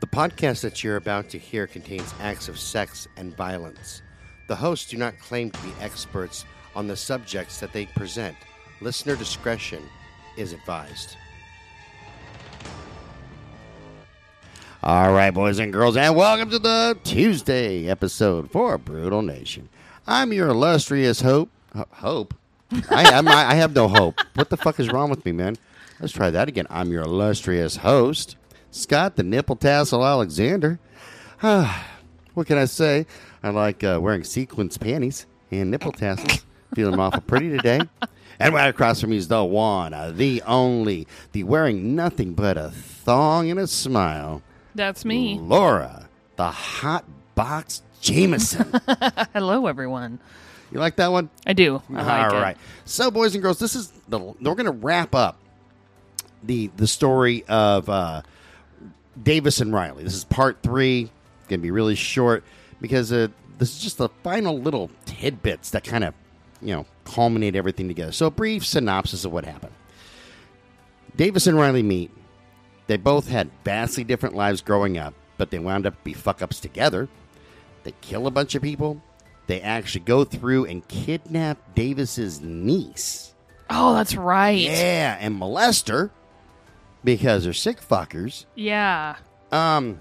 The podcast that you're about to hear contains acts of sex and violence. The hosts do not claim to be experts on the subjects that they present. Listener discretion is advised. All right, boys and girls, and welcome to the Tuesday episode for Brutal Nation. I'm your illustrious hope. Ho- Hope? I, I'm, I have no hope. What the fuck is wrong with me, man? Let's try that again. I'm your illustrious host, Scott the Nipple Tassel Alexander. what can I say? I like uh, wearing sequins panties and nipple tassels. Feeling awful pretty today. And right across from me is the one, uh, the only, the wearing nothing but a thong and a smile. That's me. Laura, the hot box Jameson. Hello, everyone. you like that one? I do. I like All it. right. So, boys and girls, this is the we're going to wrap up the the story of uh, Davis and Riley. This is part three. It's going to be really short because uh, this is just the final little tidbits that kind of you know culminate everything together. So, a brief synopsis of what happened. Davis and Riley meet. They both had vastly different lives growing up, but they wound up to be fuck ups together. They kill a bunch of people. They actually go through and kidnap Davis's niece. Oh, that's right. Yeah, and molest her because they're sick fuckers. Yeah. Um,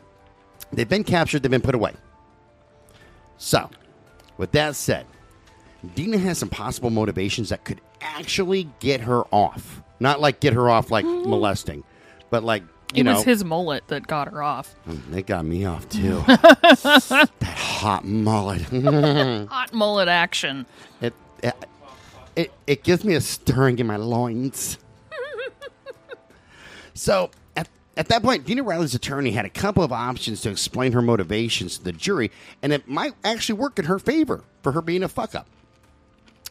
they've been captured. They've been put away. So, with that said, Dina has some possible motivations that could actually get her off. Not like get her off like molesting, but like you It know, was his mullet that got her off. It got me off too. that hot mullet. Hot mullet action. It, it it it gives me a stirring in my loins. So at at that point, Dina Riley's attorney had a couple of options to explain her motivations to the jury, and it might actually work in her favor for her being a fuck up.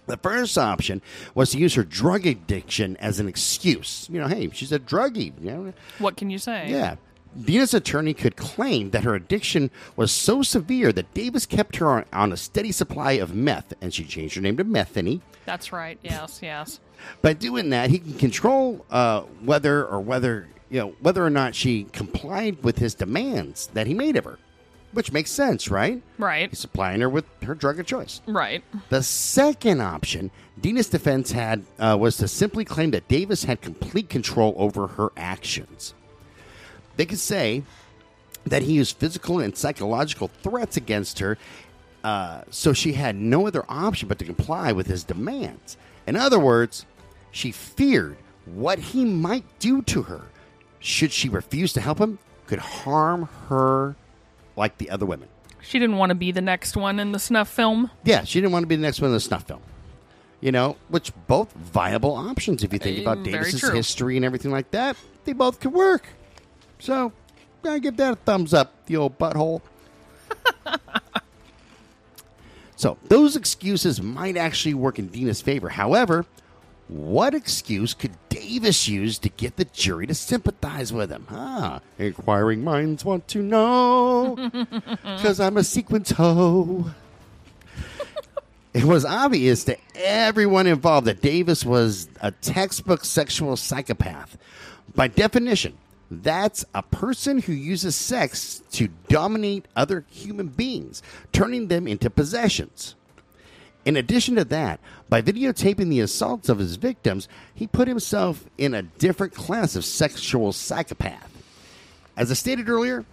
The first option was to use her drug addiction as an excuse. You know, hey, she's a druggie. You know, What can you say? yeah. Dina's attorney could claim that her addiction was so severe that Davis kept her on, on a steady supply of meth, and she changed her name to Methany. That's right. Yes, yes. By doing that, he can control uh, whether or whether you know whether or not she complied with his demands that he made of her, which makes sense, right? Right. He's supplying her with her drug of choice. Right. The second option Dina's defense had uh, was to simply claim that Davis had complete control over her actions. They could say that he used physical and psychological threats against her, uh, so she had no other option but to comply with his demands. In other words, she feared what he might do to her should she refuse to help him could harm her like the other women. She didn't want to be the next one in the snuff film. Yeah, she didn't want to be the next one in the snuff film. You know, which both viable options if you think about very Davis's true. history and everything like that. They both could work. So, I give that a thumbs up, the old butthole. so, those excuses might actually work in Dina's favor. However, what excuse could Davis use to get the jury to sympathize with him? Huh? Inquiring minds want to know. Because I'm a sequence hoe. It was obvious to everyone involved that Davis was a textbook sexual psychopath. By definition, that's a person who uses sex to dominate other human beings, turning them into possessions. In addition to that, by videotaping the assaults of his victims, he put himself in a different class of sexual psychopath. As I stated earlier,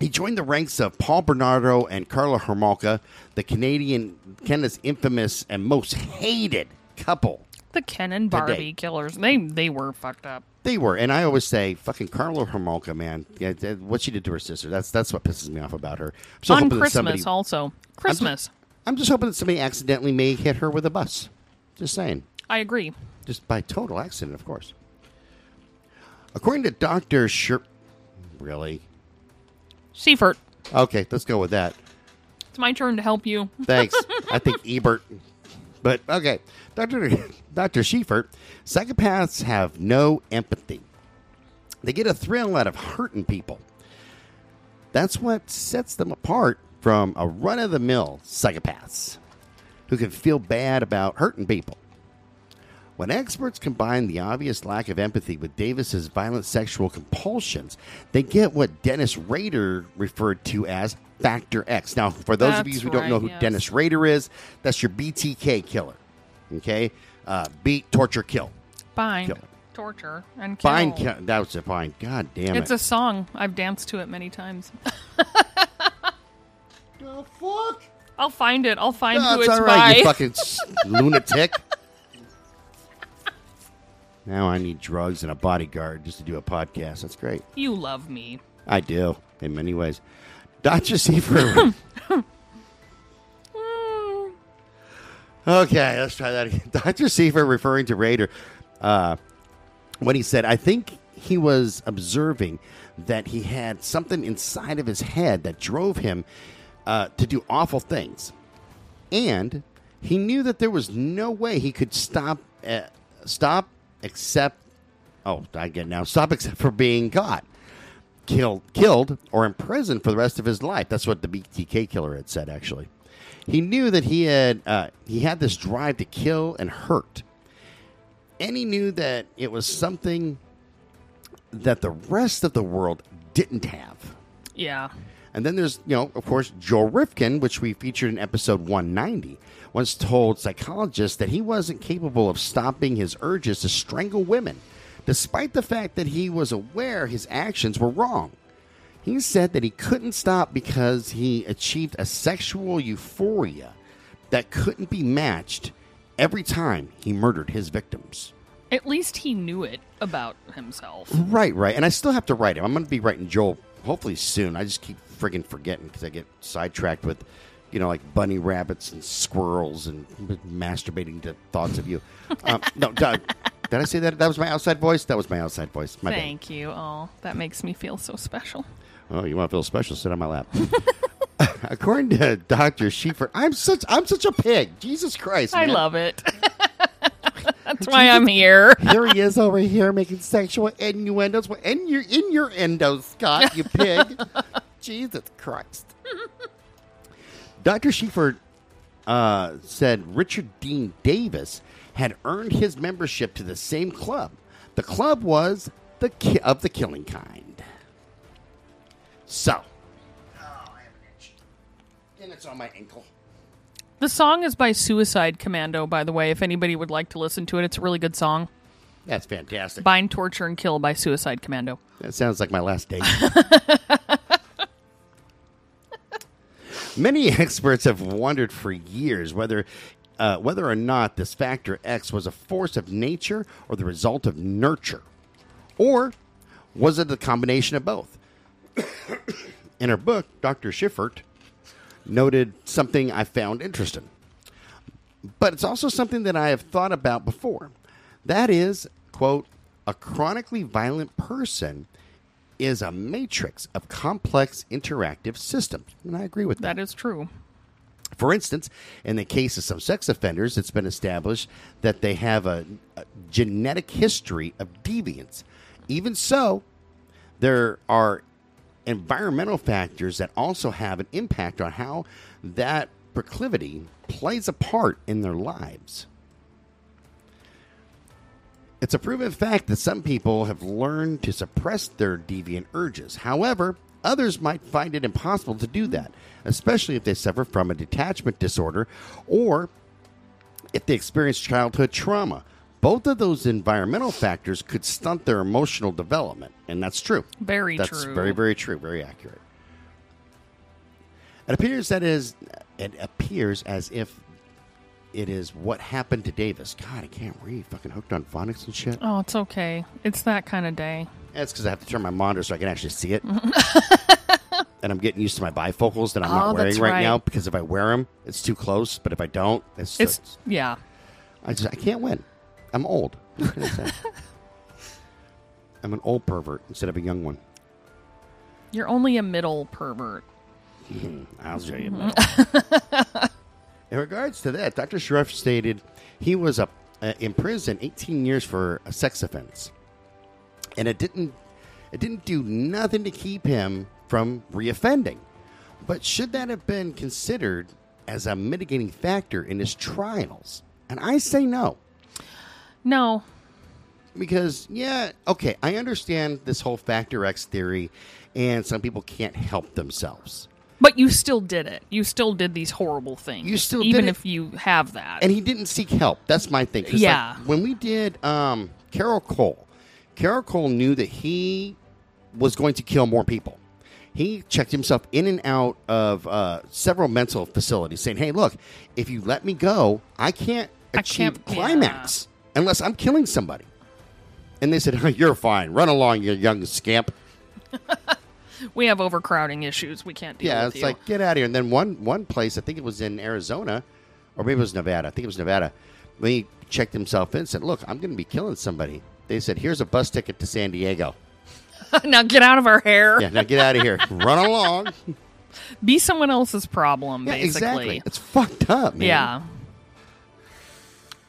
he joined the ranks of Paul Bernardo and Karla Homolka, the Canadian, Canada's infamous and most hated couple. The Ken and Today. Barbie killers. They they were fucked up. They were, and I always say, "Fucking Karla Homolka, man! Yeah, that- what she did to her sister. That's what pisses me off about her." I'm so On hoping that Christmas somebody- also. Christmas. I'm just hoping that somebody accidentally may hit her with a bus. Just saying. I agree. just by total accident, of course. According to Doctor Sher, really? Seifert. Okay, let's go with that. It's my turn to help you. Thanks. I think Ebert. But okay, Doctor Doctor Schiefert, psychopaths have no empathy. They get a thrill out of hurting people. That's what sets them apart from a run of the mill psychopaths who can feel bad about hurting people. When experts combine the obvious lack of empathy with Davis's violent sexual compulsions, they get what Dennis Rader referred to as Factor X. Now, for those of you That's who don't know who yes. Dennis Rader is, that's your BTK killer. Okay? Uh, beat, torture, kill. Bind, Kill. torture, and kill. Fine, kill. That was a fine. God damn it. It's a song. I've danced to it many times. the fuck? I'll find it. I'll find who That's it's all right, by. you fucking lunatic. Now I need drugs and a bodyguard just to do a podcast. That's great. you love me. I do in many ways. Dr. Seifert. okay, let's try that again. Dr. Seifert referring to Rader uh, when he said, I think he was observing that he had something inside of his head that drove him uh, to do awful things. And he knew that there was no way he could stop, uh, stop except, oh, I get it now, stop except for being caught killed, killed or imprisoned for the rest of his life. That's what the BTK killer had said. Actually, he knew that he had uh, he had this drive to kill and hurt, and he knew that it was something that the rest of the world didn't have. Yeah. And then there's, you know, of course, Joel Rifkin, which we featured in episode 190, once told psychologists that he wasn't capable of stopping his urges to strangle women, despite the fact that he was aware his actions were wrong. He said that he couldn't stop because he achieved a sexual euphoria that couldn't be matched every time he murdered his victims. At least he knew it about himself. Right, right. And I still have to write him. I'm going to be writing Joel hopefully soon. I just keep friggin' forgetting because I get sidetracked with, you know, like bunny rabbits and squirrels and masturbating to thoughts of you. um, no, Doug, did I say that? That was my outside voice? That was my outside voice. My bad. Thank you. Oh, that makes me feel so special. Oh, you want to feel special? Sit on my lap. According to Doctor Schiefer, I'm such I'm such a pig. Jesus Christ! I love it. That's why I'm here. Here he is over here making sexual innuendos. In your in your endos, Scott, you pig. Jesus Christ. Dr. Schieffer uh, said Richard Dean Davis had earned his membership to the same club. The club was the ki- of the killing kind. So, oh, I have an itch, and it's on my ankle. The song is by Suicide Commando, by the way, if anybody would like to listen to it. It's a really good song. That's fantastic. Bind, Torture, and Kill by Suicide Commando. That sounds like my last date. Many experts have wondered for years whether uh, whether or not this factor X was a force of nature or the result of nurture, or was it a combination of both? In her book, Dr. Schiffert noted something I found interesting, but it's also something that I have thought about before. That is, quote, a chronically violent person is a matrix of complex interactive systems. And I agree with that. That is true. For instance, in the case of some sex offenders, it's been established that they have a, a genetic history of deviance. Even so, there are environmental factors that also have an impact on how that proclivity plays a part in their lives. It's a proven fact that some people have learned to suppress their deviant urges. However, others might find it impossible to do that, especially if they suffer from a detachment disorder or if they experience childhood trauma. Both of those environmental factors could stunt their emotional development, and that's true. Very That's true. very, very true. Very accurate. It appears that is it appears as if it is what happened to Davis. God, I can't read. Fucking hooked on phonics and shit. Oh, it's okay. It's that kind of day. That's because I have to turn my monitor so I can actually see it. and I'm getting used to my bifocals that I'm Oh, not wearing that's right, right. now because if I wear them, it's too close. But if I don't, it's, It's yeah. I just I can't win. I'm old. What can I say? I'm an old pervert instead of a young one. You're only a middle pervert. I'll show you. In regards to that, Dr. Schreff stated he was uh, uh, in prison 18 years for a sex offense, and it didn't it didn't do nothing to keep him from reoffending. But should that have been considered as a mitigating factor in his trials? And I say no. No. because yeah, okay, I understand this whole factor X theory, and some people can't help themselves. But you still did it. You still did these horrible things. You still did even if you have that. and he didn't seek help. That's my thing. 'Cause, like, Yeah. when we did um, Carroll Cole, Carroll Cole knew that he was going to kill more people. He checked himself in and out of uh, several mental facilities, saying, "Hey, look, if you let me go, I can't achieve can't- climax unless I'm killing somebody." And they said, "You're fine. Run along, you young scamp." we have overcrowding issues. We can't deal Yeah, it's you. like get out of here. And then one one place, I think it was in Arizona, or maybe it was Nevada. I think it was Nevada. When he checked himself in, and said, "Look, I'm going to be killing somebody." They said, "Here's a bus ticket to San Diego." now get out of our hair. Yeah, now get out of here. Run along. Be someone else's problem, Yeah, basically. exactly. It's fucked up, man. Yeah.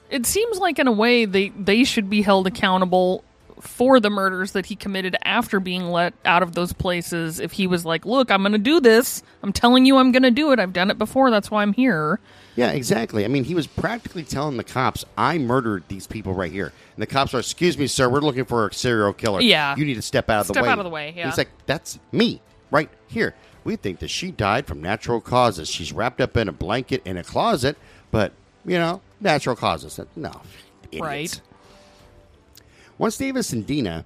It seems like in a way they they should be held accountable for the murders that he committed after being let out of those places if he was like, "Look, I'm going to do this. I'm telling you I'm going to do it. I've done it before. That's why I'm here." Yeah, exactly. I mean, he was practically telling the cops, "I murdered these people right here," and the cops are, "Excuse me, sir, we're looking for a serial killer. Yeah. you need to step out of the Step way." out of the way, yeah. He's like, "That's me right here. We think that she died from natural causes. She's wrapped up in a blanket in a closet, but you know, natural causes. No, idiots. Right. Once Davis and Dina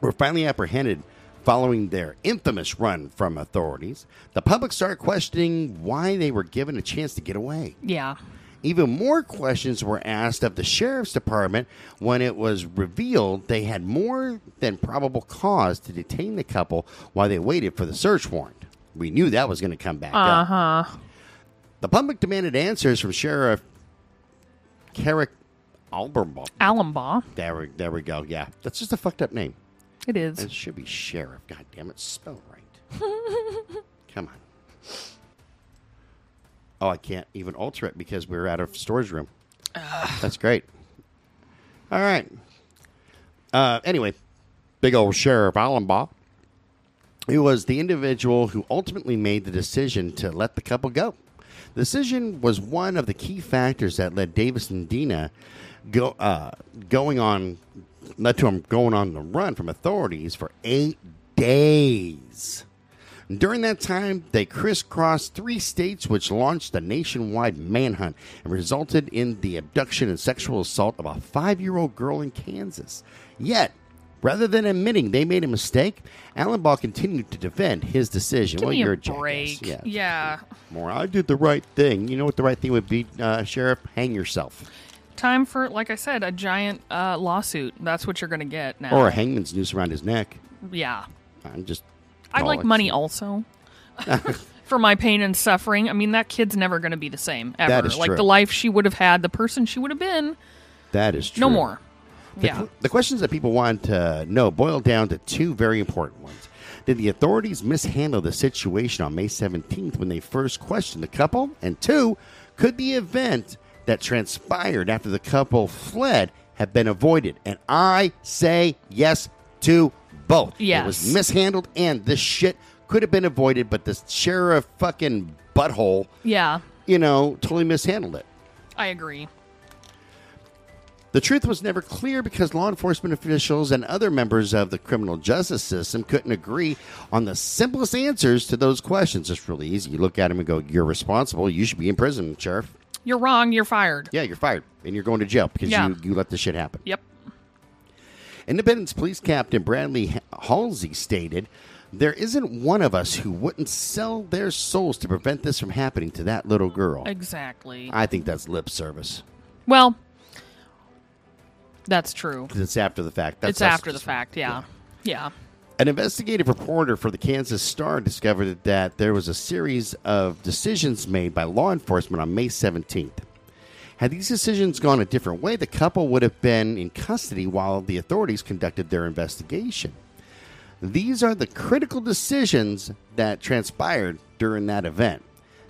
were finally apprehended following their infamous run from authorities, the public started questioning why they were given a chance to get away. Yeah. Even more questions were asked of the sheriff's department when it was revealed they had more than probable cause to detain the couple while they waited for the search warrant. We knew that was going to come back Uh up. huh. The public demanded answers from Sheriff Carrick Alberbaugh. Alambaugh. There we, there we go. Yeah, that's just a fucked up name. It is. It should be sheriff. God damn it, spell right. Come on. Oh, I can't even alter it because we're out of storage room. That's great. All right. Uh, anyway, big old Sheriff Allenbaugh. He was the individual who ultimately made the decision to let the couple go. The decision was one of the key factors that led Davis and Dina go uh, going on led to him going on the run from authorities for eight days. During that time, they crisscrossed three states, which launched a nationwide manhunt and resulted in the abduction and sexual assault of a five year old girl in Kansas. Yet, rather than admitting they made a mistake, Alan Ball continued to defend his decision. Give well, me you're a jackass. break. Yeah. yeah. More, I did the right thing. You know what the right thing would be, uh, Sheriff? Hang yourself. Time for, like I said, a giant uh, lawsuit. That's what you're going to get now. Or a hangman's noose around his neck. yeah. I'm just. I'd like money also. For my pain and suffering. I mean, that kid's never going to be the same ever. That is like true. the life she would have had, the person she would have been, That is true. no more. The, yeah. the questions that people want to know boil down to two very important ones. Did the authorities mishandle the situation on May 17th when they first questioned the couple? And two, could the event that transpired after the couple fled have been avoided? And I say yes to both. It was mishandled, and this shit could have been avoided, but the sheriff fucking butthole, Yeah. you know, totally mishandled it. I agree. The truth was never clear because law enforcement officials and other members of the criminal justice system couldn't agree on the simplest answers to those questions. It's really easy. You look at them and go, You're responsible. You should be in prison, Sheriff. You're wrong. You're fired. Yeah, you're fired. And you're going to jail because Yeah. you, you let this shit happen. Yep. Independence Police Captain Bradley Halsey stated, There isn't one of us who wouldn't sell their souls to prevent this from happening to that little girl. Exactly. I think that's lip service. well, that's true. It's after the fact. That's, it's that's after the fact. Yeah. Yeah. An investigative reporter for the Kansas Star discovered that there was a series of decisions made by law enforcement on May 17th. Had these decisions gone a different way, the couple would have been in custody while the authorities conducted their investigation. These are the critical decisions that transpired during that event.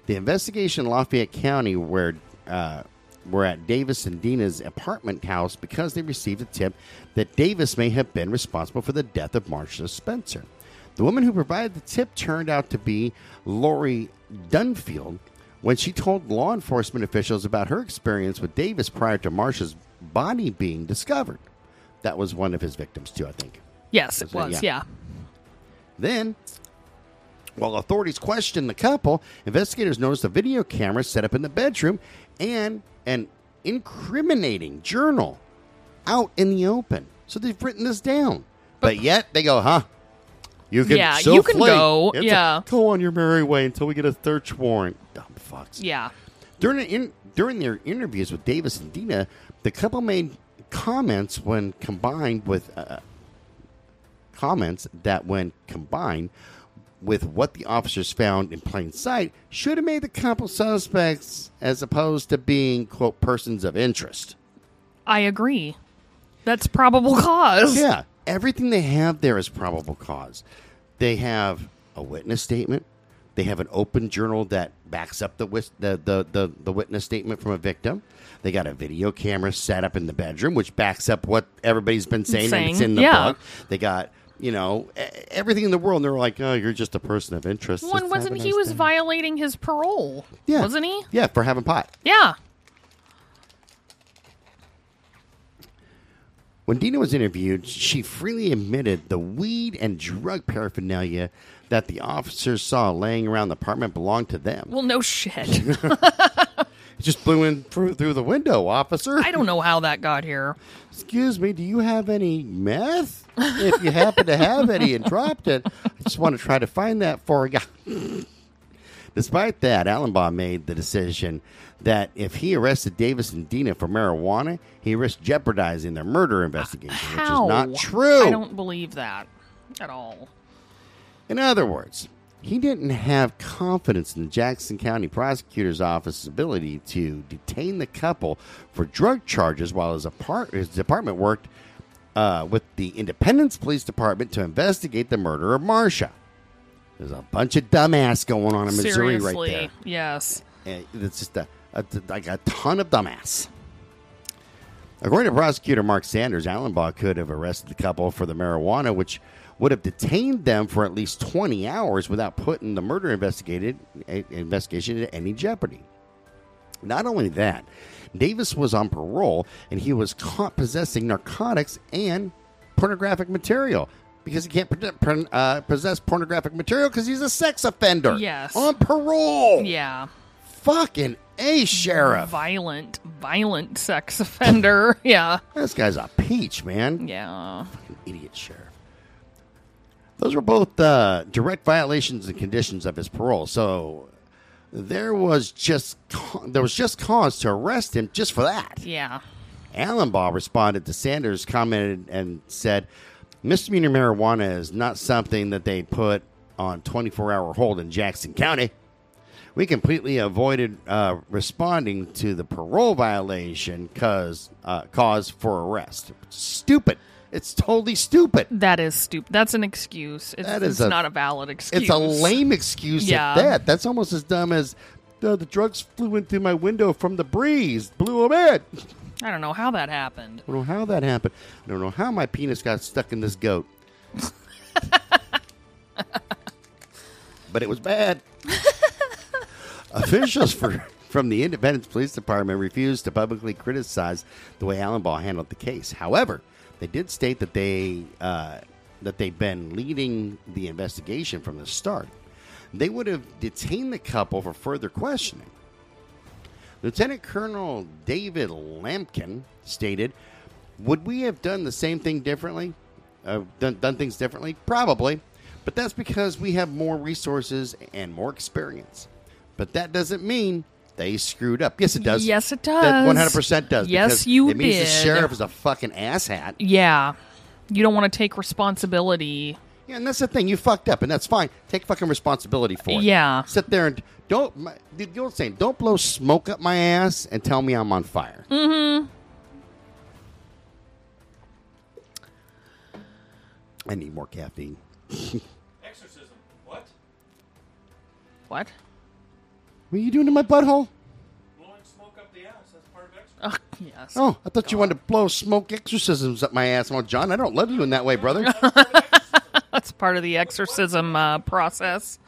The investigation in Lafayette County, where uh, were at Davis and Dina's apartment house because they received a tip that Davis may have been responsible for the death of Marcia Spencer. The woman who provided the tip turned out to be Lori Dunfield when she told law enforcement officials about her experience with Davis prior to Marcia's body being discovered. That was one of his victims, too, I think. Yes, it Was it? was. Yeah. Yeah. Then, while authorities questioned the couple, investigators noticed a video camera set up in the bedroom and an incriminating journal out in the open. So they've written this down. But, yet they go, huh? You can Yeah, you can flee. go, It's a- yeah. go on your merry way until we get a search warrant. Dumb fucks. Yeah. During, in, during their interviews with Davis and Dina, the couple made comments when combined with uh, comments that, when combined with what the officers found in plain sight, should have made the couple suspects as opposed to being quote persons of interest. I agree. That's probable cause. Yeah, everything they have there is probable cause. They have a witness statement. They have an open journal that backs up the, wis- the, the, the, the witness statement from a victim. They got a video camera set up in the bedroom, which backs up what everybody's been saying, and it's in the yeah. book. They got, you know, everything in the world. And they're like, oh, you're just a person of interest. One Just wasn't a he was day." violating his parole? Yeah. Wasn't he? Yeah, for having pot. Yeah. When Dina was interviewed, she freely admitted the weed and drug paraphernalia that the officers saw laying around the apartment belonged to them. Well, no shit. It just blew in through, through the window, officer. I don't know how that got here. Excuse me, do you have any meth? If you happen to have any and dropped it, I just want to try to find that for you. Despite that, Allenbaugh made the decision that if he arrested Davis and Dina for marijuana, he risked jeopardizing their murder investigation, How? which is not true. I don't believe that at all. In other words, he didn't have confidence in the Jackson County Prosecutor's Office's ability to detain the couple for drug charges while his, apart- his department worked uh, with the Independence Police Department to investigate the murder of Marcia. There's a bunch of dumbass going on in Missouri Seriously. right Yes. there. And It's just a, a, like a ton of dumbass. According to prosecutor Mark Sanders, Allenbaugh could have arrested the couple for the marijuana, which would have detained them for at least 20 hours without putting the murder investigated, eh, investigation into any jeopardy. Not only that, Davis was on parole and he was caught possessing narcotics and pornographic material because he can't uh, possess pornographic material because he's a sex offender. Yes. On parole. Yeah. Fucking A, Sheriff. Violent, violent sex offender. yeah. This guy's a peach, man. Yeah. Fucking idiot sheriff. Those were both uh, direct violations and conditions of his parole. So there was just there was just cause to arrest him just for that. Yeah. Allenbaugh responded to Sanders' comment and said, "Misdemeanor marijuana is not something that they put on 24-hour hold in Jackson County. We completely avoided uh, responding to the parole violation cause uh, cause for arrest. Stupid. It's totally stupid. That is stupid. That's an excuse. It's, That is it's a- not a valid excuse. It's a lame excuse Yeah. at that. That's almost as dumb as "Uh, the drugs flew in through my window from the breeze, blew them in. I don't know how that happened. I don't know how that happened. I don't know how my penis got stuck in this goat. but it was bad. Officials for, from the Independence Police Department refused to publicly criticize the way Allenbaugh handled the case. However, they did state that they uh, that they've been leading the investigation from the start. They would have detained the couple for further questioning. Lieutenant Colonel David Lampkin stated, Would we have done the same thing differently? Uh, done, done things differently? Probably. But that's because we have more resources and more experience. But that doesn't mean they screwed up. Yes, it does. Yes, it does. 100% does. Yes, because you It means the sheriff is a fucking asshat. Yeah. You don't want to take responsibility. Yeah, and that's the thing. You fucked up, and that's fine. Take fucking responsibility for it. Yeah. Sit there and don't. My, the old saying, don't blow smoke up my ass and tell me I'm on fire. Mm-hmm. I need more caffeine. Exorcism. What? What? What are you doing to my butthole? Blowing smoke up the ass. That's part of. Oh, yes. Oh, I thought you wanted to blow smoke exorcisms up my ass. Well, John, I don't love you in that way, brother. That's part of the exorcism uh, process.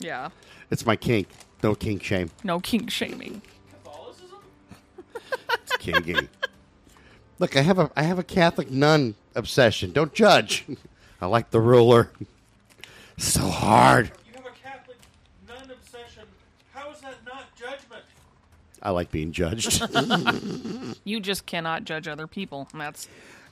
Yeah. it's my kink. No kink shame. No kink shaming. Catholicism? It's kinky. Look, I have a I have a Catholic nun obsession. Don't judge. I like the ruler. So hard. You have a Catholic nun obsession. How is that not judgment? I like being judged. You just cannot judge other people. That's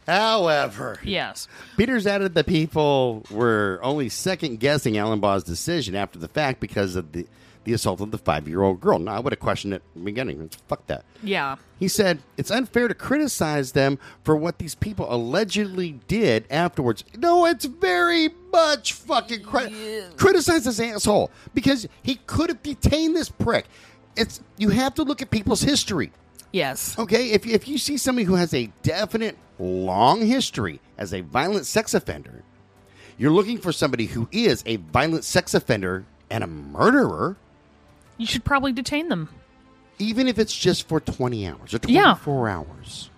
However, yes. Peters added that people were only second guessing Allenbaugh's decision after the fact because of the, the assault of the five year old girl. Now, I would have questioned it in the beginning. Fuck that. Yeah. He said it's unfair to criticize them for what these people allegedly did afterwards. No, it's very much fucking cri- criticize this asshole because he could have detained this prick. It's you have to look at people's history. Yes. Okay, if if you see somebody who has a definite long history as a violent sex offender, you're looking for somebody who is a violent sex offender and a murderer, You should probably detain them. even if it's just for 20 hours or Yeah. 24 hours.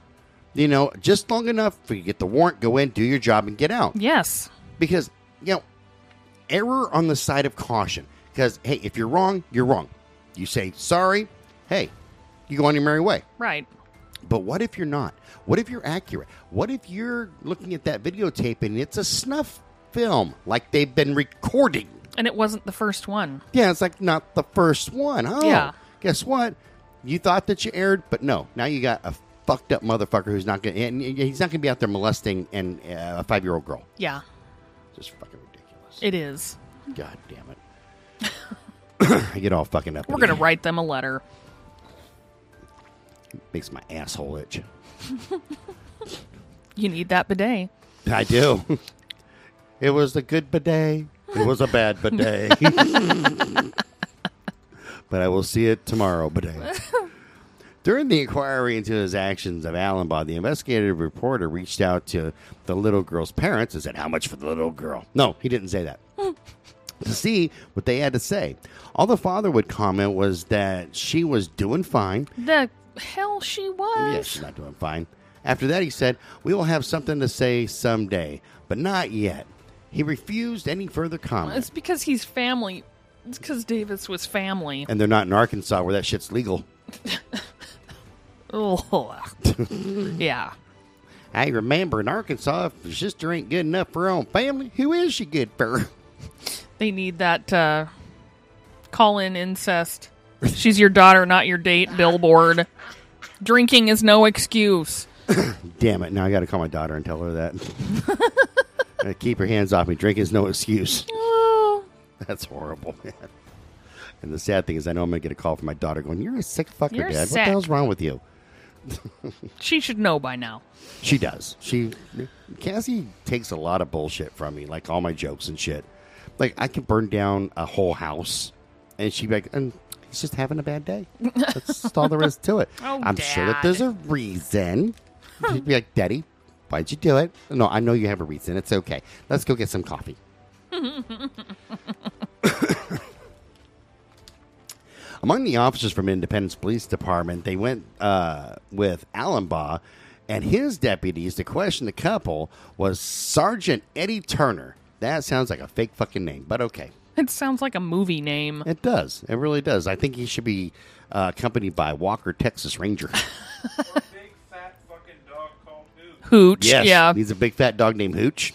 You know, just long enough for you to get the warrant, go in, do your job, and get out. Yes. Because, you know, error on the side of caution. Because, hey, if you're wrong, you're wrong. You say sorry, hey, you go on your merry way. Right. But what if you're not? What if you're accurate? What if you're looking at that videotape and it's a snuff film like they've been recording? And it wasn't the first one. Yeah, it's like not the first one. Oh, Yeah. Guess what? You thought that you aired, but no. Now you got a fucked up motherfucker who's not going. to and He's not going to be out there molesting and uh, a five year old girl. Yeah. Just fucking ridiculous. It is. God damn it. I get all fucking up. We're going to write them a letter. Makes my asshole itch. You need that bidet. I do. It was a good bidet. It was a bad bidet. but I will see it tomorrow, bidet. During the inquiry into his actions of Allenbaugh, the investigative reporter reached out to the little girl's parents and said, How much for the little girl? No, he didn't say that. To see what they had to say. All the father would comment was that she was doing fine The hell she was. yeah, she's not doing fine. After that, he said, We will have something to say someday, but not yet. He refused any further comment. It's because he's family. It's because Davis was family. And they're not in Arkansas where that shit's legal. Oh, yeah. I remember in Arkansas, if your sister ain't good enough for her own family, who is she good for? They need that uh, call in incest. She's your daughter, not your date, billboard. Drinking is no excuse. Damn it, now I gotta call my daughter and tell her that. Keep her hands off me. Drink is no excuse. Oh, That's horrible, man. And the sad thing is, I know I'm gonna get a call from my daughter going, You're a sick fucker, You're Dad. What the hell's wrong with you? she should know by now. She does. She Cassie takes a lot of bullshit from me, like all my jokes and shit. Like I can burn down a whole house, and she'd be like, "And he's just having a bad day." That's all there is to it. Oh, I'm sure that there's a reason. She'd be like, "Daddy, why'd you do it?" No, I know you have a reason. It's okay. Let's go get some coffee. Among the officers from Independence Police Department, they went uh, with Allenbaugh and his deputies to question the couple was Sergeant Eddie Turner. That sounds like a fake fucking name, but okay. It sounds like a movie name. It does. It really does. I think he should be uh, accompanied by Walker, Texas Ranger. Big fat fucking dog called who? Hooch. yes. Yeah. He's a big fat dog named Hooch.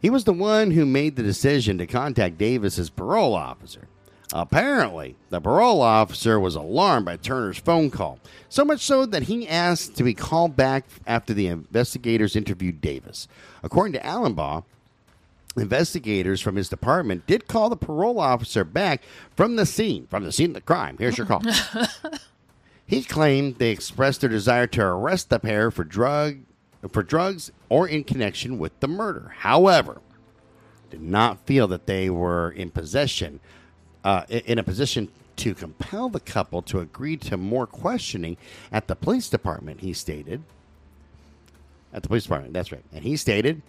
he was the one who made the decision to contact Davis's parole officer. Apparently, the parole officer was alarmed by Turner's phone call, so much so that he asked to be called back after the investigators interviewed Davis. According to Allenbaugh, investigators from his department did call the parole officer back from the scene, from the scene of the crime. Here's your call. He claimed they expressed their desire to arrest the pair for drug for drugs or in connection with the murder. However, did not feel that they were in possession uh, in a position to compel the couple to agree to more questioning at the police department. He stated at the police department. That's right, and he stated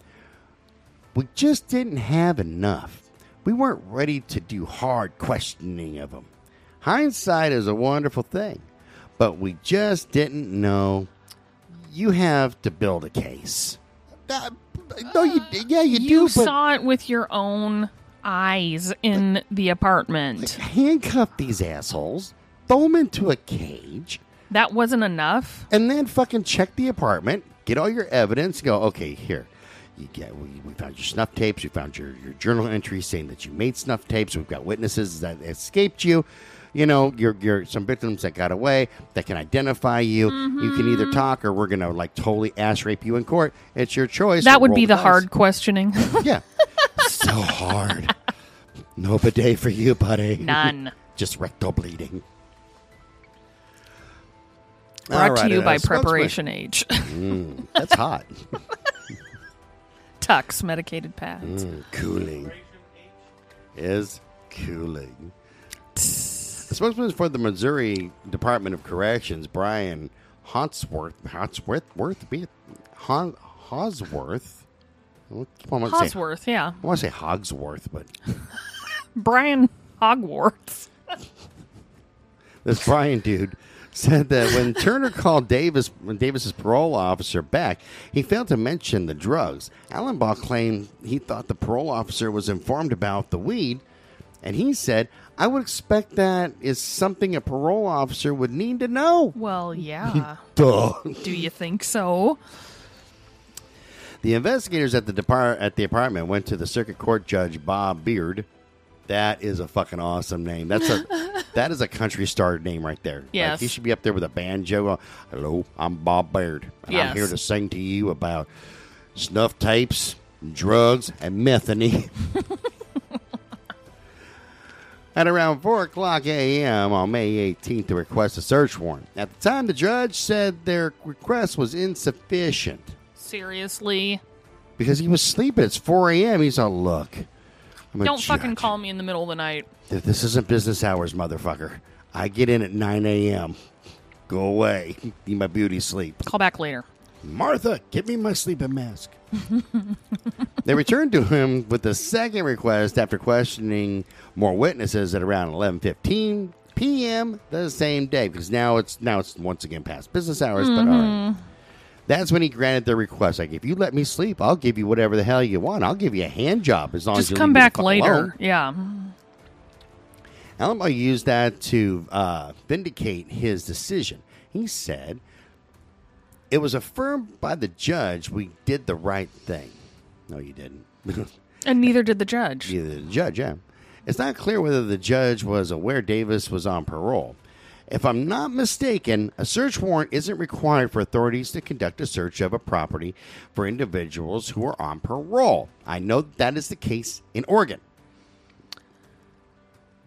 we just didn't have enough. We weren't ready to do hard questioning of them. Hindsight is a wonderful thing, but we just didn't know. You have to build a case. Uh, no, you, yeah, you, You do, but saw it with your own eyes in the apartment. handcuff these assholes, throw them into a cage, That wasn't enough. and then fucking check the apartment, get all your evidence, go, okay, here. You get, we, we found your snuff tapes. We found your, your journal entries saying that you made snuff tapes. We've got witnesses that escaped you. You know, you're, you're some victims that got away that can identify you. You can either mm-hmm. talk or we're going to like totally ass rape you in court. It's your choice. That would be the dice. hard questioning. Yeah. So hard. No bidet for you, buddy. None. Just rectal bleeding. Brought All to you uh, by. Preparation H. That's hot. Tucks medicated pads. Mm, cooling. Is cooling. The spokesman for the Missouri Department of Corrections, Brian Hansworth, Hansworth, Worth, be Hosworth. Well, I want say, yeah. I want to say Hogsworth, but Brian Hogwarts. this Brian dude said that when Turner called Davis, when Davis's parole officer back, he failed to mention the drugs. Allenbaugh claimed he thought the parole officer was informed about the weed, and he said, "I would expect that is something a parole officer would need to know." Well, yeah. Duh. Do you think so? The investigators at the depart at the apartment went to the circuit court judge Bob Beard. That is a fucking awesome name. That's a that is a country star name right there. Like, Yes. he should be up there with a banjo. Uh, Hello, I'm Bob Beard, and I'm here to sing to you about snuff tapes, drugs, and methany. At around 4 o'clock a.m. on May 18th to request a search warrant. At the time, the judge said their request was insufficient Seriously? because he was sleeping. It's 4 a.m. He's all, look. I'm a Don't fucking judge. call me in the middle of the night. Th- This isn't business hours, motherfucker. I get in at 9 a.m. Go away. Be my beauty sleep. Call back later. Martha, get me my sleeping mask. they returned to him with the second request after questioning more witnesses at around 11:15 p.m. the same day because now it's now it's once again past business hours. But all right. Mm-hmm. That's when he granted their request. Like, if you let me sleep, I'll give you whatever the hell you want. I'll give you a hand job as long as you come back later. alone. Yeah. Alamo used that to uh, vindicate his decision. He said, It was affirmed by the judge we did the right thing. No, you didn't. And neither did the judge. Neither did the judge, yeah. It's not clear whether the judge was aware Davis was on parole. If I'm not mistaken, a search warrant isn't required for authorities to conduct a search of a property for individuals who are on parole. I know that is the case in Oregon.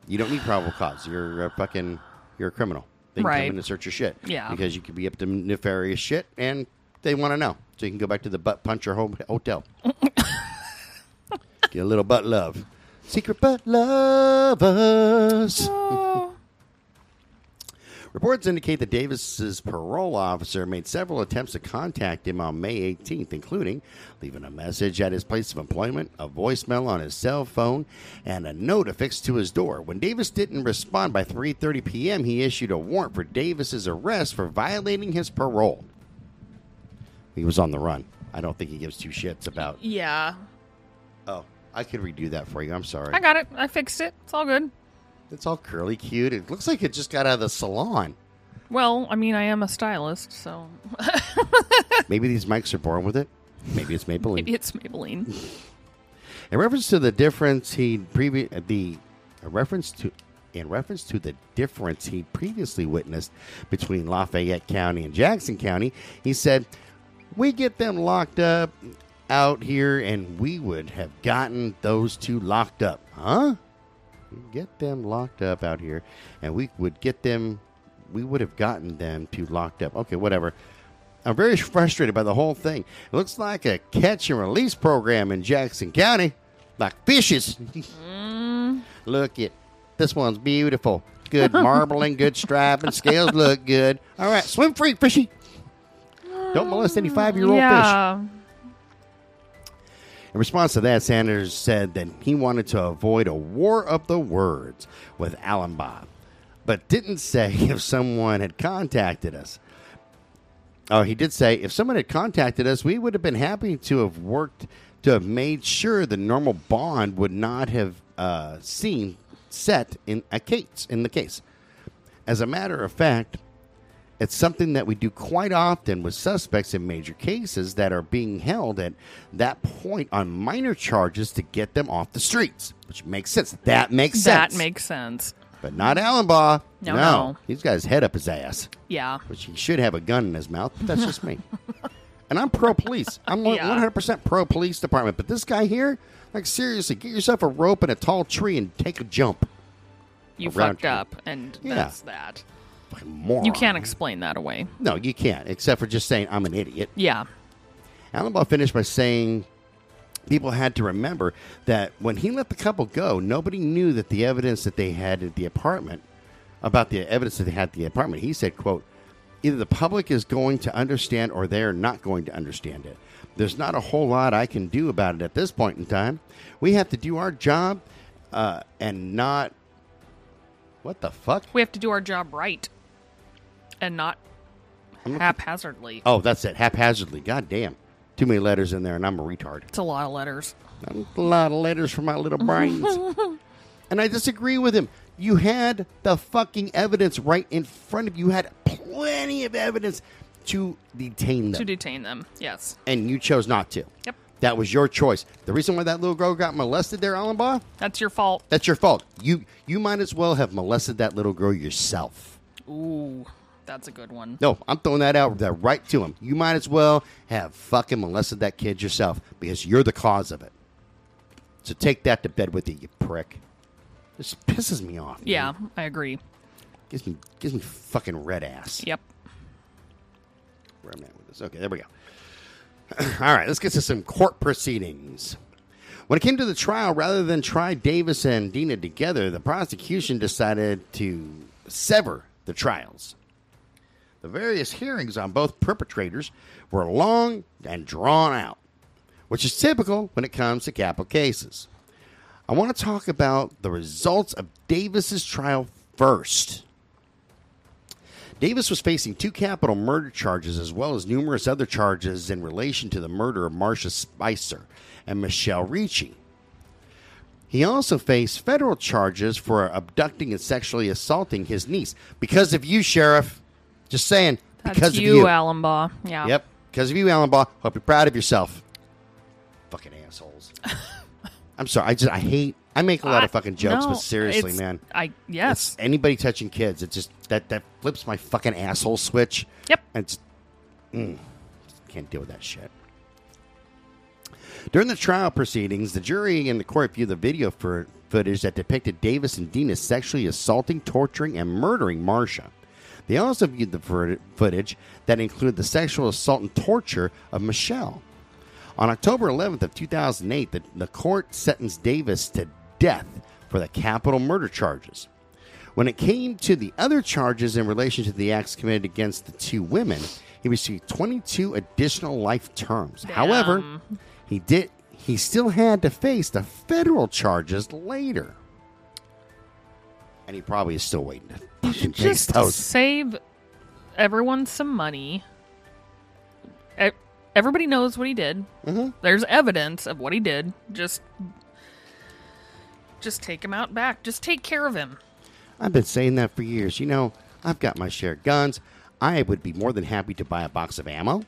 You don't need probable cause. You're a fucking you're a criminal. They can Right. come in and search your shit. Yeah. Because you could be up to nefarious shit and they want to know. So you can go back to the butt puncher ho- hotel. Get a little butt love. Secret butt lovers. Oh. Reports indicate that Davis's parole officer made several attempts to contact him on May 18th, including leaving a message at his place of employment, a voicemail on his cell phone, and a note affixed to his door. When Davis didn't respond by 3:30 p.m., he issued a warrant for Davis's arrest for violating his parole. He was on the run. I don't think he gives two shits about. Yeah. Oh, I could redo that for you. I'm sorry. I got it. I fixed it. It's all good. It's all curly cute. It looks like it just got out of the salon. Well, I mean, I am a stylist, so Maybe these mics are born with it. Maybe it's Maybelline. maybe it's Maybelline. In reference to the difference he previ- uh, the a reference to in reference to the difference he previously witnessed between Lafayette County and Jackson County, he said, "We get them locked up out here, and we would have gotten those two locked up, huh? We get them locked up out here, and we would get them. We would have gotten them to locked up. Okay, whatever." I'm very frustrated by the whole thing. It looks like a catch and release program in Jackson County, like fishes. Mm. Look it, this one's beautiful. Good marbling, good striping, scales look good. All right, swim free, fishy. Don't molest any five-year-old fish. yeah. In response to that, Sanders said that he wanted to avoid a war of the words with Allenbaugh, but didn't say if someone had contacted us. Oh, he did say if someone had contacted us, we would have been happy to have worked to have made sure the normal bond would not have uh, seen set in a case in the case. As a matter of fact, It's something that we do quite often with suspects in major cases that are being held at that point on minor charges to get them off the streets, which makes sense. That makes sense. That makes sense. But not Allenbaugh. No, no. He's got his head up his ass, Yeah. which he should have a gun in his mouth. But that's just me. and I'm pro police. I'm Yeah. 100% pro police department. But this guy here, like, seriously, get yourself a rope and a tall tree and take a jump. You fucked you. up, and Yeah. that's that. Moron. You can't explain that away. No, you can't, except for just saying I'm an idiot. Yeah. Allenbaugh finished by saying people had to remember that when he let the couple go, nobody knew that the evidence that they had at the apartment about the evidence that they had at the apartment. He said, "quote Either the public is going to understand or they're not going to understand it. There's not a whole lot I can do about it at this point in time. We have to do our job uh, and not what the fuck." We have to do our job right and not haphazardly. Oh, that's it. Haphazardly. God damn. Too many letters in there, and I'm a retard. It's a lot of letters. A lot of letters for my little brains. and I disagree with him. You had the fucking evidence right in front of you. You had plenty of evidence to detain them. To detain them. Yes. and you chose not to. Yep. That was your choice. The reason why that little girl got molested there, Allenbaugh, That's your fault. that's your fault. You you might as well have molested that little girl yourself. Ooh, that's a good one. No, I'm throwing that out there right to him. You might as well have fucking molested that kid yourself because you're the cause of it. So take that to bed with you, you prick. This pisses me off. man. Yeah, I agree. Gives me gives me fucking red ass. Yep. Where am I at with this? Okay, there we go. All right, let's get to some court proceedings. When it came to the trial, rather than try Davis and Dina together, the prosecution decided to sever the trials. The various hearings on both perpetrators were long and drawn out, which is typical when it comes to capital cases. I want to talk about the results of Davis's trial first. Davis was facing two capital murder charges as well as numerous other charges in relation to the murder of Marcia Spicer and Michelle Ricci. He also faced federal charges for abducting and sexually assaulting his niece. Because of you, Sheriff. Just saying. That's because you, of you. Allenbaugh. Yeah. Yep. Because of you, Allenbaugh. Hope you're proud of yourself. Fucking assholes. I'm sorry. I just I hate. I make a lot of fucking jokes, no, but seriously, man. I yes. It's anybody touching kids, it just that that flips my fucking asshole switch. Yep. And It's mm, can't deal with that shit. During the trial proceedings, the jury and the court viewed the video for footage that depicted Davis and Dina sexually assaulting, torturing, and murdering Marcia. They also viewed the footage- that included the sexual assault and torture of Michelle. On October 11th of 2008, the, the court sentenced Davis to death for the capital murder charges. When it came to the other charges in relation to the acts committed against the two women, he received 22 additional life terms. However, he did he still had to face the federal charges later. And he probably is still waiting to fucking Just those. save everyone some money. Everybody knows what he did. Mm-hmm. There's evidence of what he did. Just, just take him out back. Just take care of him. I've been saying that for years. You know, I've got my share of guns. I would be more than happy to buy a box of ammo,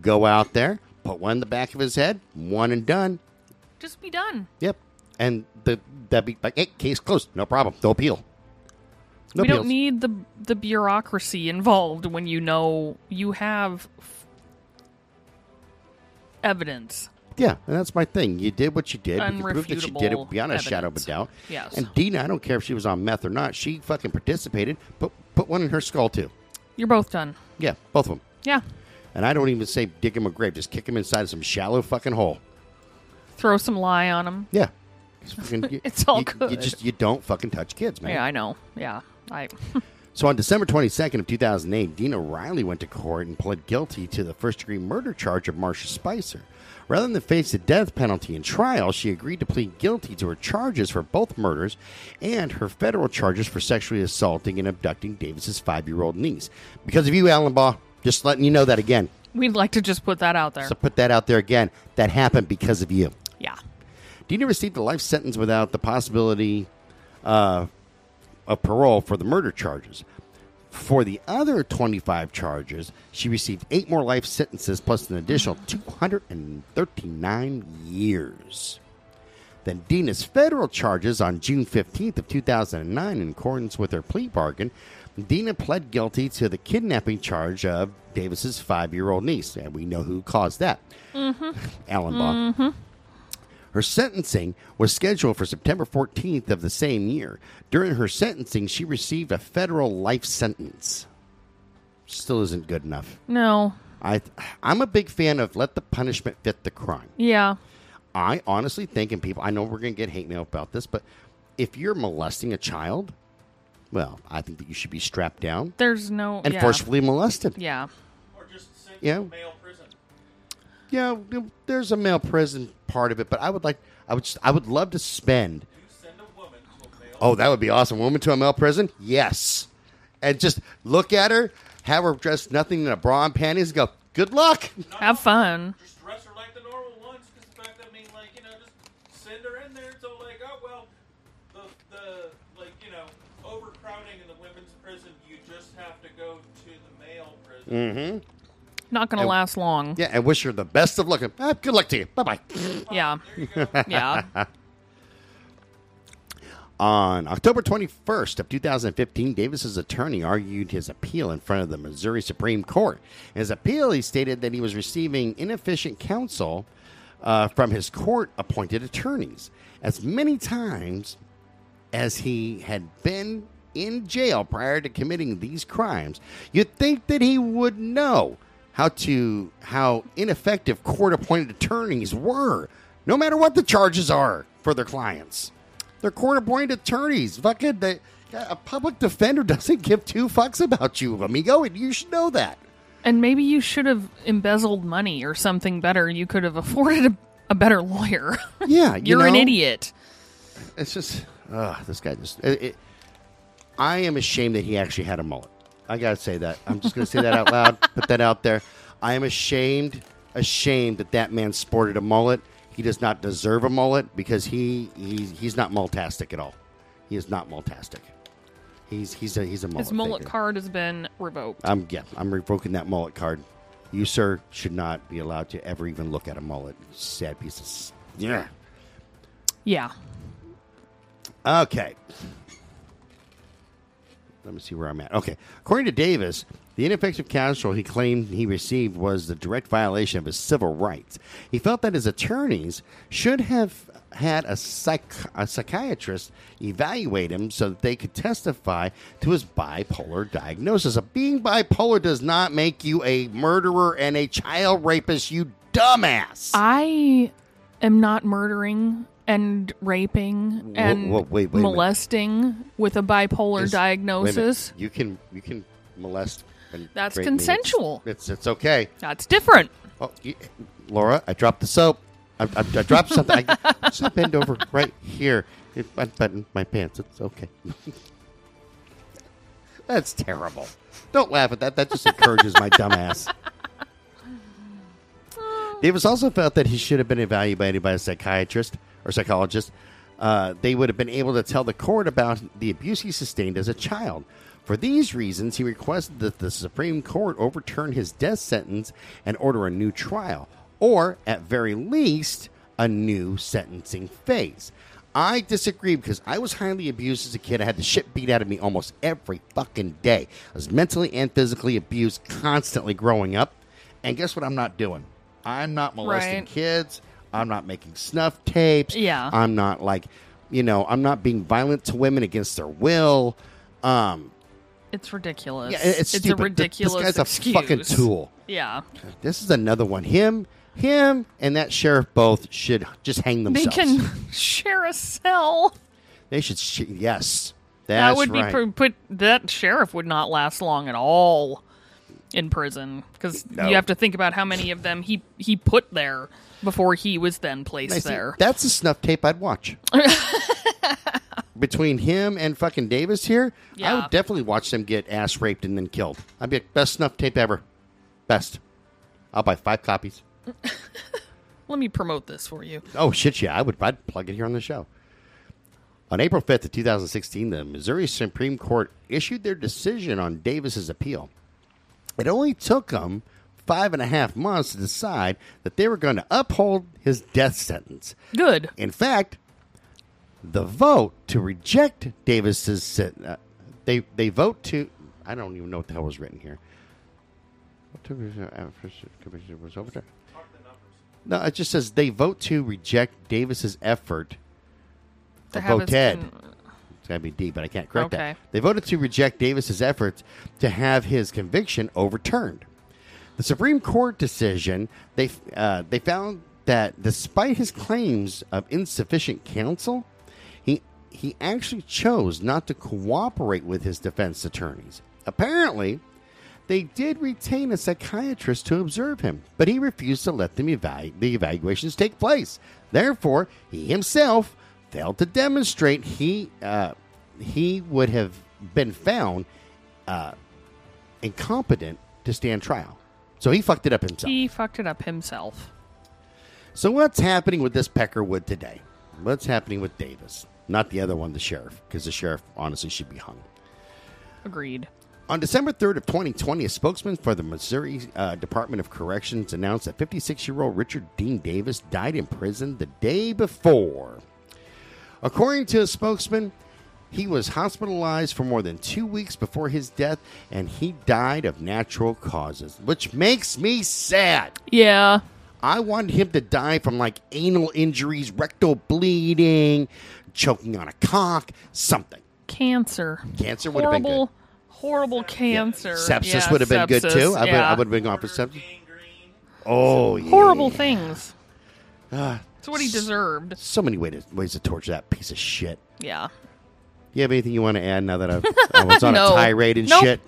go out there, put one in the back of his head, one and done. Just be done. Yep. And the that'd be like, hey, case closed. No problem. No appeal. No we don't need the the bureaucracy involved when you know you have f- evidence. Yeah, and that's my thing. You did what you did. We can prove that you did it beyond a shadow of a doubt. Yes. And Dina, I don't care if she was on meth or not. She fucking participated. Put put one in her skull too. You're both done. Yeah, both of them. Yeah. And I don't even say dig him a grave. Just kick him inside some shallow fucking hole. Throw some lie on him. Yeah. Fucking- It's all you, You just you don't fucking touch kids, man. Yeah, I know. Yeah. I So on December 22nd of 2008, Dina Riley went to court and pled guilty to the first-degree murder charge of Marcia Spicer. Rather than face the death penalty in trial, she agreed to plead guilty to her charges for both murders and her federal charges for sexually assaulting and abducting Davis's five-year-old niece. Because of you, Allenbaugh, just letting you know that again. we'd like to just put that out there. So put that out there again. That happened because of you. Dina received a life sentence without the possibility uh, of parole for the murder charges. For the other 25 charges, she received eight more life sentences plus an additional 239 years. Then Dina's federal charges on June 15th of 2009 in accordance with her plea bargain, Dina pled guilty to the kidnapping charge of Davis's 5-year-old niece, and we know who caused that. Allenbaugh. Her sentencing was scheduled for September 14th of the same year. During her sentencing, she received a federal life sentence. Still isn't good enough. No. I I'm a big fan of let the punishment fit the crime. Yeah. I honestly think, and people, I know we're going to get hate mail about this, but if you're molesting a child, well, I think that you should be strapped down There's no. and yeah. forcefully molested. Yeah. Or just sent Yeah. to male prison. Yeah, there's a male prison part of it, but I would like, I would, I would love to spend. You send a woman to a male Oh, that would be awesome. Woman to a male prison? Yes. And just look at her, have her dress nothing in a bra and panties, and go, good luck. Have fun. Just dress her like the normal ones, because the fact that I mean, like you know, just send her in there. So like, oh well, the the like you know, overcrowding in the women's prison. You just have to go to the male prison. Mm-hmm. Not going to last long. Yeah, and wish her the best of luck. Ah, good luck to you. Bye bye. Yeah. There you go. Yeah. On October 21st of 2015, Davis's attorney argued his appeal in front of the Missouri Supreme Court. In his appeal, he stated that he was receiving inefficient counsel uh, from his court-appointed attorneys. As many times as he had been in jail prior to committing these crimes, you'd think that he would know how to how ineffective court-appointed attorneys were, no matter what the charges are for their clients. They're court-appointed attorneys. Fucking, they, a public defender doesn't give two fucks about you, amigo, and you should know that. And maybe you should have embezzled money or something better. You could have afforded a, a better lawyer. Yeah, you You're an idiot. It's just, uh, this guy just. It, it, I am ashamed that he actually had a mullet. I gotta say that. I'm just gonna say that out loud. Put that out there. I am ashamed, ashamed that that man sported a mullet. He does not deserve a mullet because he, he he's not multastic at all. He is not multastic. He's he's a he's a mullet. His mullet card has been revoked. I'm yeah. I'm revoking that mullet card. You sir should not be allowed to ever even look at a mullet. Sad piece of yeah. Yeah. Okay. Let me see where I'm at. Okay. According to Davis, the ineffective counsel he claimed he received was the direct violation of his civil rights. He felt that his attorneys should have had a, psych- a psychiatrist evaluate him so that they could testify to his bipolar diagnosis. Being bipolar does not make you a murderer and a child rapist, you dumbass. I am not murdering and raping and whoa, wait, wait minute. molesting with a bipolar Is- wait a diagnosis. You can you can molest. And That's me. It's- consensual. It's, it's okay. That's different. Oh, you, Laura, I dropped the soap. I, I, I dropped something. I just bend over right here. It unbuttoned my pants. It's okay. That's terrible. Don't laugh at that. That just encourages my dumbass. Davis also felt that he should have been evaluated by a psychiatrist or psychologist. Uh, they would have been able to tell the court about the abuse he sustained as a child. For these reasons, he requested that the Supreme Court overturn his death sentence and order a new trial, or at very least, a new sentencing phase. I disagree because I was highly abused as a kid. I had the shit beat out of me almost every fucking day. I was mentally and physically abused constantly growing up. And guess what I'm not doing? I'm not molesting Right. kids. I'm not making snuff tapes. Yeah. I'm not like, you know, I'm not being violent to women against their will. Um, It's ridiculous. yeah, it- it's, a stupid. Th- ridiculous This guy's excuse. a fucking tool. Yeah. This is another one. Him, him, and that sheriff both should just hang themselves. They themselves. can share a cell. They should. Sh- yes, that that's would right. be pr- put that sheriff would not last long at all in prison because No. you have to think about how many of them he he put there before he was then placed see, there. That's a snuff tape I'd watch. Between him and fucking Davis here, I Yeah. would definitely watch them get ass raped and then killed. I'd be like, best snuff tape ever. Best. I'll buy five copies. Let me promote this for you. Oh shit, yeah, I would. I'd plug it here on the show. On April 5th of 2016, the Missouri Supreme Court issued their decision on Davis's appeal. It only took them five and a half months to decide that they were going to uphold his death sentence. Good. In fact, the vote to reject Davis's sen- uh, they they vote to I don't even know what the hell was written here. What took commission Was over there. No, it just says they vote to reject Davis's effort To of have vote his Ted. con- It's got to be D, but I can't correct Okay. that. They voted to reject Davis's efforts to have his conviction overturned. The Supreme Court decision they uh, they found that despite his claims of insufficient counsel, he he actually chose not to cooperate with his defense attorneys. Apparently, they did retain a psychiatrist to observe him, but he refused to let them evalu- the evaluations take place. Therefore, he himself failed to demonstrate he uh, he would have been found uh, incompetent to stand trial. So he fucked it up himself. He fucked it up himself. So what's happening with this Peckerwood today? What's happening with Davis? Not the other one, the sheriff, because the sheriff honestly should be hung. Agreed. On December 3rd of 2020, a spokesman for the Missouri uh, Department of Corrections announced that 56-year-old Richard Dean Davis died in prison the day before. According to a spokesman, he was hospitalized for more than two weeks before his death, and he died of natural causes, which makes me sad. Yeah. I wanted him to die from like anal injuries, rectal bleeding, choking on a cock, something. Cancer. Cancer would have been good. horrible, horrible cancer. Sepsis Yeah, would have been good sepsis, too. I would, yeah. I would have been gone for sepsis. Gangrene. Oh, yeah. horrible things. Ah, It's what he deserved. so many ways to, ways to torture that piece of shit. Yeah. You have anything you want to add now that I've, I was on No. a tirade and Nope. shit?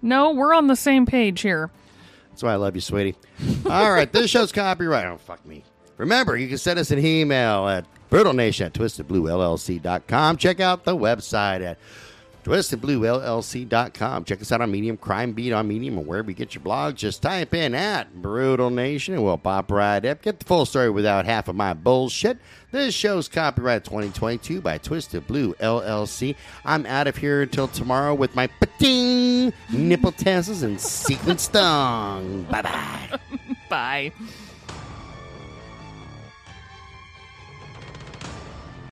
No, we're on the same page here. That's why I love you, sweetie. All right, this show's copyright. Oh, fuck me. Remember, you can send us an email at brutalnation at twistedbluellc.com. Check out the website at twistedbluellc.com. Check us out on Medium, Crime Beat on Medium, or wherever you get your blogs. Just type in at Brutal Nation and we'll pop right up. Get the full story without half of my bullshit. This show's copyright 2022 by Twisted Blue LLC. I'm out of here until tomorrow with my pating nipple tassels and sequin stung. Bye bye. Bye.